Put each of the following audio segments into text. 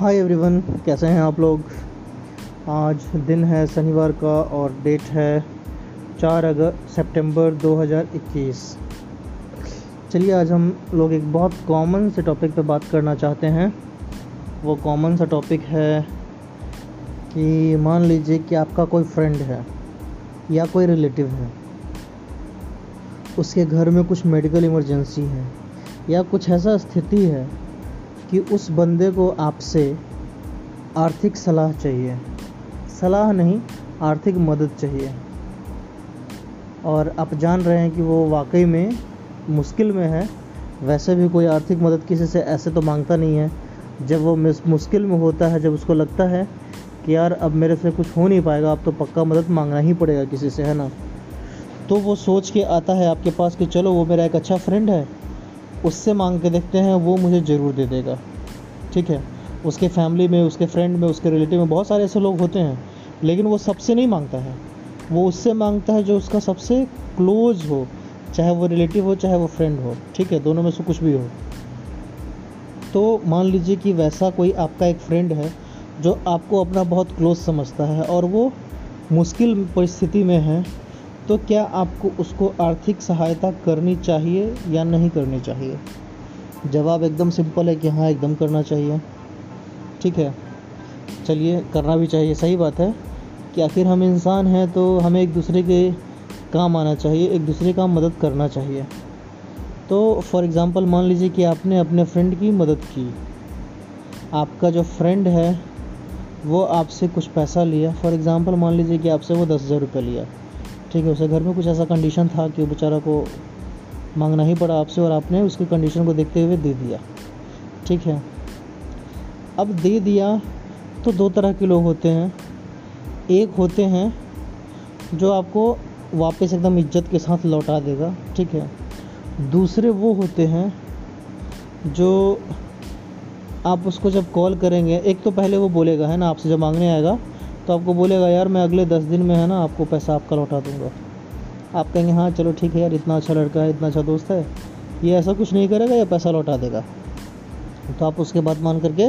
Hi everyone कैसे हैं आप लोग? आज दिन है शनिवार का और डेट है चार अगस्त सितंबर 2021 चलिए आज हम लोग एक बहुत कॉमन से टॉपिक पे बात करना चाहते हैं। वो कॉमन सा टॉपिक है कि मान लीजिए कि आपका कोई फ्रेंड है या कोई रिलेटिव है। उसके घर में कुछ मेडिकल इमरजेंसी है या कुछ ऐसा स्थिति है कि उस बंदे को आपसे आर्थिक सलाह चाहिए। सलाह नहीं, आर्थिक मदद चाहिए। और आप जान रहे हैं कि वो वाकई में मुश्किल में है। वैसे भी कोई आर्थिक मदद किसी से ऐसे तो माँगता नहीं है। जब वो मुश्किल में होता है, जब उसको लगता है कि यार अब मेरे से कुछ हो नहीं पाएगा, अब तो पक्का मदद मांगना ही पड़ेगा किसी से, है ना? तो वो सोच के आता है आपके पास कि चलो, वो मेरा एक अच्छा फ्रेंड है। उससे मांग के देखते हैं, वो मुझे ज़रूर दे देगा। ठीक है? उसके फैमिली में, उसके फ्रेंड में, उसके रिलेटिव में बहुत सारे ऐसे लोग होते हैं, लेकिन वो सबसे नहीं माँगता है। वो उससे माँगता है जो उसका सबसे क्लोज हो, चाहे वो रिलेटिव हो, चाहे वो फ्रेंड हो। ठीक है? दोनों में से कुछ भी हो। तो मान लीजिए कि वैसा कोई आपका एक फ्रेंड है, जो आपको अपना बहुत क्लोज समझता है और वो मुश्किल परिस्थिति में है तो क्या आपको उसको आर्थिक सहायता करनी चाहिए या नहीं करनी चाहिए? जवाब एकदम सिंपल है कि हाँ एकदम करना चाहिए। ठीक है? चलिए, करना भी चाहिए। सही बात है कि आखिर हम इंसान हैं तो हमें एक दूसरे के काम आना चाहिए, एक दूसरे का मदद करना चाहिए। तो फॉर एग्ज़ाम्पल मान लीजिए कि आपने अपने फ्रेंड की मदद की। आपका जो फ्रेंड है, वो आपसे कुछ पैसा लिया। फॉर एग्ज़ाम्पल मान लीजिए कि आपसे वो दस हज़ार रुपये लिया। ठीक है, उसे घर में कुछ ऐसा कंडीशन था कि बेचारा को मांगना ही पड़ा आपसे और आपने उसकी कंडीशन को देखते हुए दे दिया। ठीक है? अब दे दिया तो दो तरह के लोग होते हैं। एक होते हैं जो आपको वापस एकदम इज़्ज़त के साथ लौटा देगा। ठीक है? दूसरे वो होते हैं जो आप उसको जब कॉल करेंगे, एक तो पहले वो बोलेगा, है ना, आपसे जब मांगने आएगा तो आपको बोलेगा, यार, मैं अगले दस दिन में है ना, आपको पैसा आपका लौटा दूँगा। आप कहेंगे हाँ चलो ठीक है यार, इतना अच्छा लड़का है, इतना अच्छा दोस्त है, ये ऐसा कुछ नहीं करेगा, या पैसा लौटा देगा। तो आप उसके बाद मान करके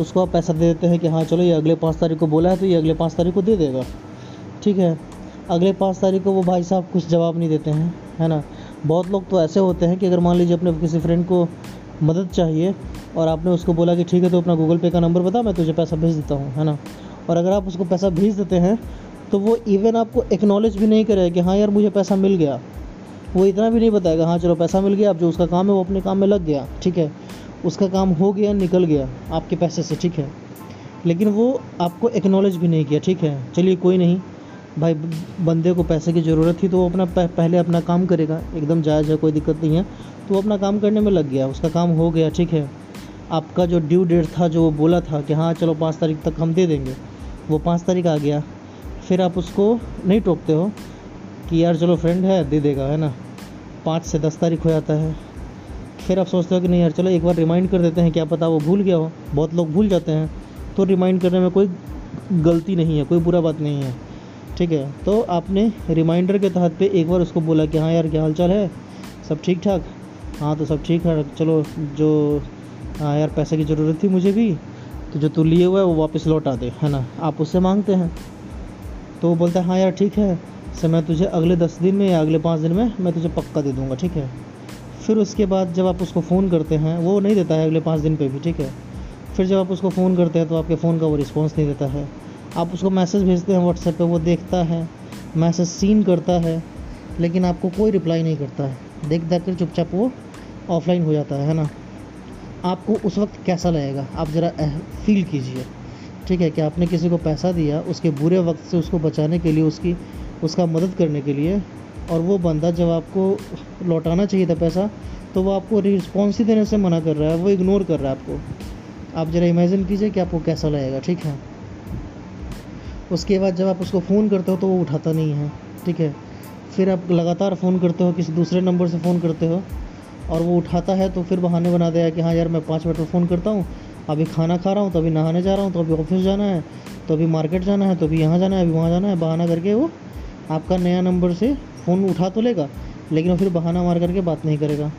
उसको आप पैसा दे देते हैं कि हाँ चलो, ये अगले पाँच तारीख को बोला है तो ये अगले पाँच तारीख को दे देगा। ठीक है? अगले पाँच तारीख को वो भाई साहब कुछ जवाब नहीं देते हैं, है ना? बहुत लोग तो ऐसे होते हैं कि अगर मान लीजिए अपने किसी फ्रेंड को मदद चाहिए और आपने उसको बोला कि, ठीक है तो अपना गूगल पे का नंबर बता, मैं तुझे पैसा भेज देता हूँ, है ना? और अगर आप उसको पैसा भेज देते हैं तो वो इवन आपको एक्नॉलेज भी नहीं करेगा कि हाँ यार, मुझे पैसा मिल गया। वो इतना भी नहीं बताएगा हाँ चलो पैसा मिल गया, अब जो उसका काम है वो अपने काम में लग गया, ठीक है? उसका काम हो गया, निकल गया, आपके पैसे से, ठीक है? लेकिन वो आपको एक्नॉलेज भी नहीं किया, ठीक है? चलिए, कोई नहीं। भाई, बंदे को पैसे की ज़रूरत थी तो वो अपना पहले अपना काम करेगा, एकदम जायज़ है, कोई दिक्कत नहीं है। तो वो अपना काम करने में लग गया, उसका काम हो गया, ठीक है? आपका जो ड्यू डेट था, जो वो बोला था कि हाँ चलो पाँच तारीख तक हम दे देंगे वो पाँच तारीख आ गया। फिर आप उसको नहीं टोकते हो कि यार चलो फ्रेंड है, दे देगा, है ना? पाँच से दस तारीख हो जाता है। फिर आप सोचते हो कि नहीं यार, चलो एक बार रिमाइंड कर देते हैं, क्या पता वो भूल गया हो। बहुत लोग भूल जाते हैं। तो रिमाइंड करने में कोई गलती नहीं है, कोई बुरा बात नहीं है। ठीक है? तो आपने रिमाइंडर के तहत पे एक बार उसको बोला कि हाँ यार, क्या हाल चाल है? सब ठीक ठाक? हाँ तो सब ठीक है। चलो, जो हाँ यार, पैसे की ज़रूरत थी मुझे भी तो जो तू लिए हुआ है, वो वापस लौटा दे, है ना? आप उससे मांगते हैं। तो वो बोलता है हाँ यार, ठीक है। सर, मैं तुझे अगले दस दिन में या अगले पाँच दिन में, मैं तुझे पक्का दे दूँगा, ठीक है? फिर उसके बाद जब आप उसको फ़ोन करते हैं, वो नहीं देता है अगले पाँच दिन पे भी, ठीक है? फिर जब आप उसको फ़ोन करते हैं तो आपके फ़ोन का वो रिस्पॉन्स नहीं देता है। आप उसको मैसेज भेजते हैं व्हाट्सएप पे, वो देखता है, मैसेज सीन करता है, लेकिन आपको कोई रिप्लाई नहीं करता है। देख देख कर चुपचाप वो ऑफलाइन हो जाता है है ना? आपको उस वक्त कैसा लगेगा? आप ज़रा फील कीजिए। ठीक है कि आपने किसी को पैसा दिया, उसके बुरे वक्त से उसको बचाने के लिए, उसकी, उसका मदद करने के लिए, और वो बंदा जब आपको लौटाना चाहिए था पैसा तो वो आपको रिस्पॉन्स ही देने से मना कर रहा है, वो इग्नोर कर रहा है आपको। आप ज़रा इमेजिन कीजिए कि आपको कैसा लगेगा, ठीक है? उसके बाद जब आप उसको फ़ोन करते हो तो वो उठाता नहीं है, ठीक है? फिर आप लगातार फ़ोन करते हो, किसी दूसरे नंबर से फ़ोन करते हो और वो उठाता है तो फिर बहाने बना दिया कि हाँ यार मैं पाँच मिनट में फ़ोन करता हूँ। अभी खाना खा रहा हूँ तो अभी नहाने जा रहा हूँ तो अभी ऑफ़िस जाना है तो अभी मार्केट जाना है तो अभी यहाँ जाना है, अभी वहाँ जाना है, बहाना करके वो आपका नया नंबर से फ़ोन उठा तो लेगा, लेकिन वो फिर बहाना मार करके बात नहीं करेगा।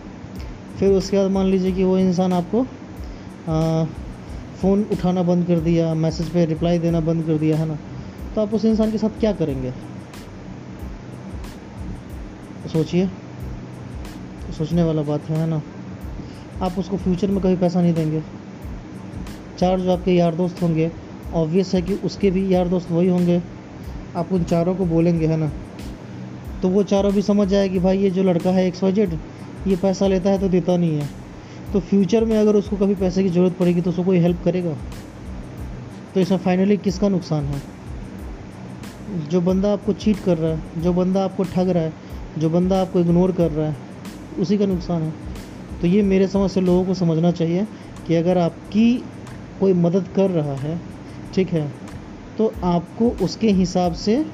फिर उसके बाद मान लीजिए कि वो इंसान आपको फ़ोन उठाना बंद कर दिया, मैसेज पे रिप्लाई देना बंद कर दिया, है ना? तो आप उस इंसान के साथ क्या करेंगे? सोचिए। सोचने वाला बात है ना? आप उसको फ्यूचर में कभी पैसा नहीं देंगे। चार जो आपके यार दोस्त होंगे ऑब्वियस है कि उसके भी यार दोस्त वही होंगे। आप उन चारों को बोलेंगे, है ना? तो वो चारों भी समझ जाए कि भाई ये जो लड़का है एक्स वाई जेड ये पैसा लेता है तो देता नहीं है। तो फ्यूचर में अगर उसको कभी पैसे की ज़रूरत पड़ेगी तो उसको कोई हेल्प करेगा? तो इसमें फाइनली किसका नुकसान है? जो बंदा आपको चीट कर रहा है, जो बंदा आपको ठग रहा है, जो बंदा आपको इग्नोर कर रहा है उसी का नुकसान है। तो ये मेरे समझ से लोगों को समझना चाहिए कि अगर आपकी कोई मदद कर रहा है, ठीक है तो आपको उसके हिसाब से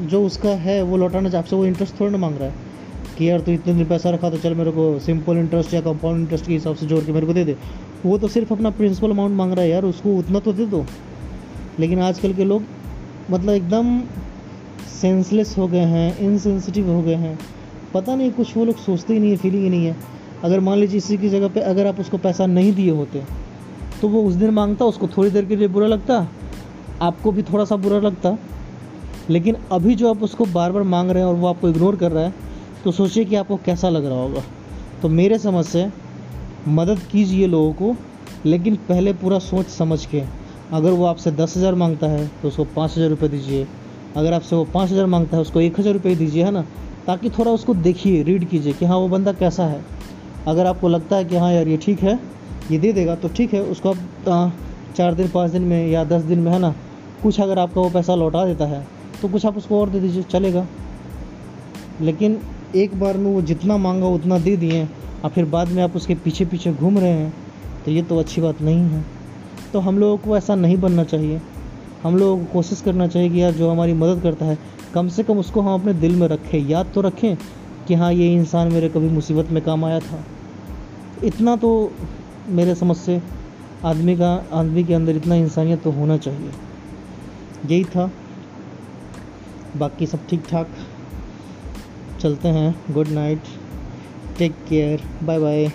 जो उसका है, वो लौटाना चाहिए। आपसे वो इंटरेस्ट थोड़ा ना मांग रहा है कि यार तू इतने दिन पैसा रखा तो चल मेरे को सिंपल इंटरेस्ट या कंपाउंड इंटरेस्ट के हिसाब से जोड़ के मेरे को दे दे। वो तो सिर्फ़ अपना प्रिंसिपल अमाउंट मांग रहा है यार, उसको उतना तो दे दो। लेकिन आजकल के लोग मतलब एकदम सेंसलेस हो गए हैं इनसेंसिटिव हो गए हैं। पता नहीं, कुछ वो लोग सोचते ही नहीं है फीलिंग ही नहीं है। अगर मान लीजिए इसी की जगह पे अगर आप उसको पैसा नहीं दिए होते तो वो उस दिन माँगता, उसको थोड़ी देर के लिए बुरा लगता, आपको भी थोड़ा सा बुरा लगता। लेकिन अभी जो आप उसको बार बार मांग रहे हैं और वो आपको इग्नोर कर रहा है तो सोचिए कि आपको कैसा लग रहा होगा। तो मेरे समझ से मदद कीजिए लोगों को, लेकिन पहले पूरा सोच समझ के। अगर वो आपसे दस हज़ार माँगता है तो उसको पाँच हज़ार रुपये दीजिए। अगर आपसे वो पाँच हज़ार माँगता है, उसको एक हज़ार रुपये दीजिए, है ना? ताकि थोड़ा उसको देखिए रीड कीजिए कि हाँ वो बंदा कैसा है। अगर आपको लगता है कि हाँ यार, ये ठीक है, ये दे देगा तो ठीक है, उसको आप चार दिन, पाँच दिन में या दस दिन में, है ना, कुछ अगर आपका वो पैसा लौटा देता है तो कुछ आप उसको और दे दीजिए, चलेगा। लेकिन एक बार में वो जितना मांगा, उतना दे दिए, और फिर बाद में आप उसके पीछे पीछे घूम रहे हैं तो ये तो अच्छी बात नहीं है। तो हम लोगों को ऐसा नहीं बनना चाहिए। हम लोगों को कोशिश करना चाहिए कि यार जो हमारी मदद करता है, कम से कम उसको हम अपने दिल में रखें, याद तो रखें कि हाँ ये इंसान मेरे कभी मुसीबत में काम आया था। इतना तो मेरे समझ से आदमी का, आदमी के अंदर इतना इंसानियत तो होना चाहिए। यही था। बाकी सब ठीक ठाक चलते हैं। Good night take care bye bye